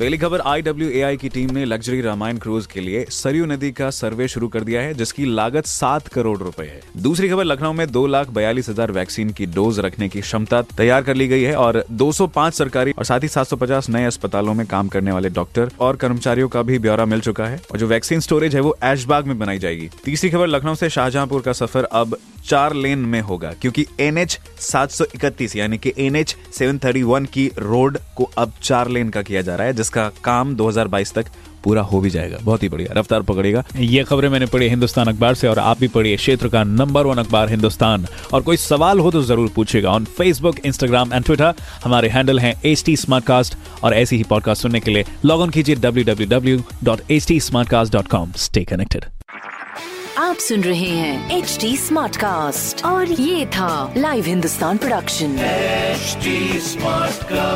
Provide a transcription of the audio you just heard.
पहली खबर आईडब्ल्यूएआई की टीम ने लग्जरी रामायण क्रूज के लिए सरयू नदी का सर्वे शुरू कर दिया है, जिसकी लागत सात करोड़ रुपए है। दूसरी खबर, लखनऊ में दो लाख बयालीस हज़ार वैक्सीन की डोज रखने की क्षमता तैयार कर ली गई है और 205 सरकारी और साथ ही 750 नए अस्पतालों में काम करने वाले डॉक्टर और कर्मचारियों का भी ब्यौरा मिल चुका है और जो वैक्सीन स्टोरेज है वो ऐशबाग में बनाई जाएगी। तीसरी खबर, लखनऊ से शाहजहांपुर का सफ़र अब चार लेन में होगा, क्योंकि एन एच सात यानी कि एन एच की रोड को अब चार लेन का किया जा रहा है जिसका काम 2022 तक पूरा हो भी जाएगा। बहुत ही बढ़िया। रफ्तार पकड़ेगा ये खबरें मैंने पढ़ी हिंदुस्तान अखबार से और आप भी पढ़िए क्षेत्र का नंबर वन अखबार हिंदुस्तान। और कोई सवाल हो तो ज़रूर पूछेगा on Facebook Instagram and Twitter हमारे हैंडल हैं एच टी और ऐसी ही पॉडकास्ट सुनने के लिए लॉग इन कीजिए W W W dot H T smartcast dot com stay connected आप सुन रहे हैं एच टी स्मार्ट कास्ट और ये था live Hindustan production smart cast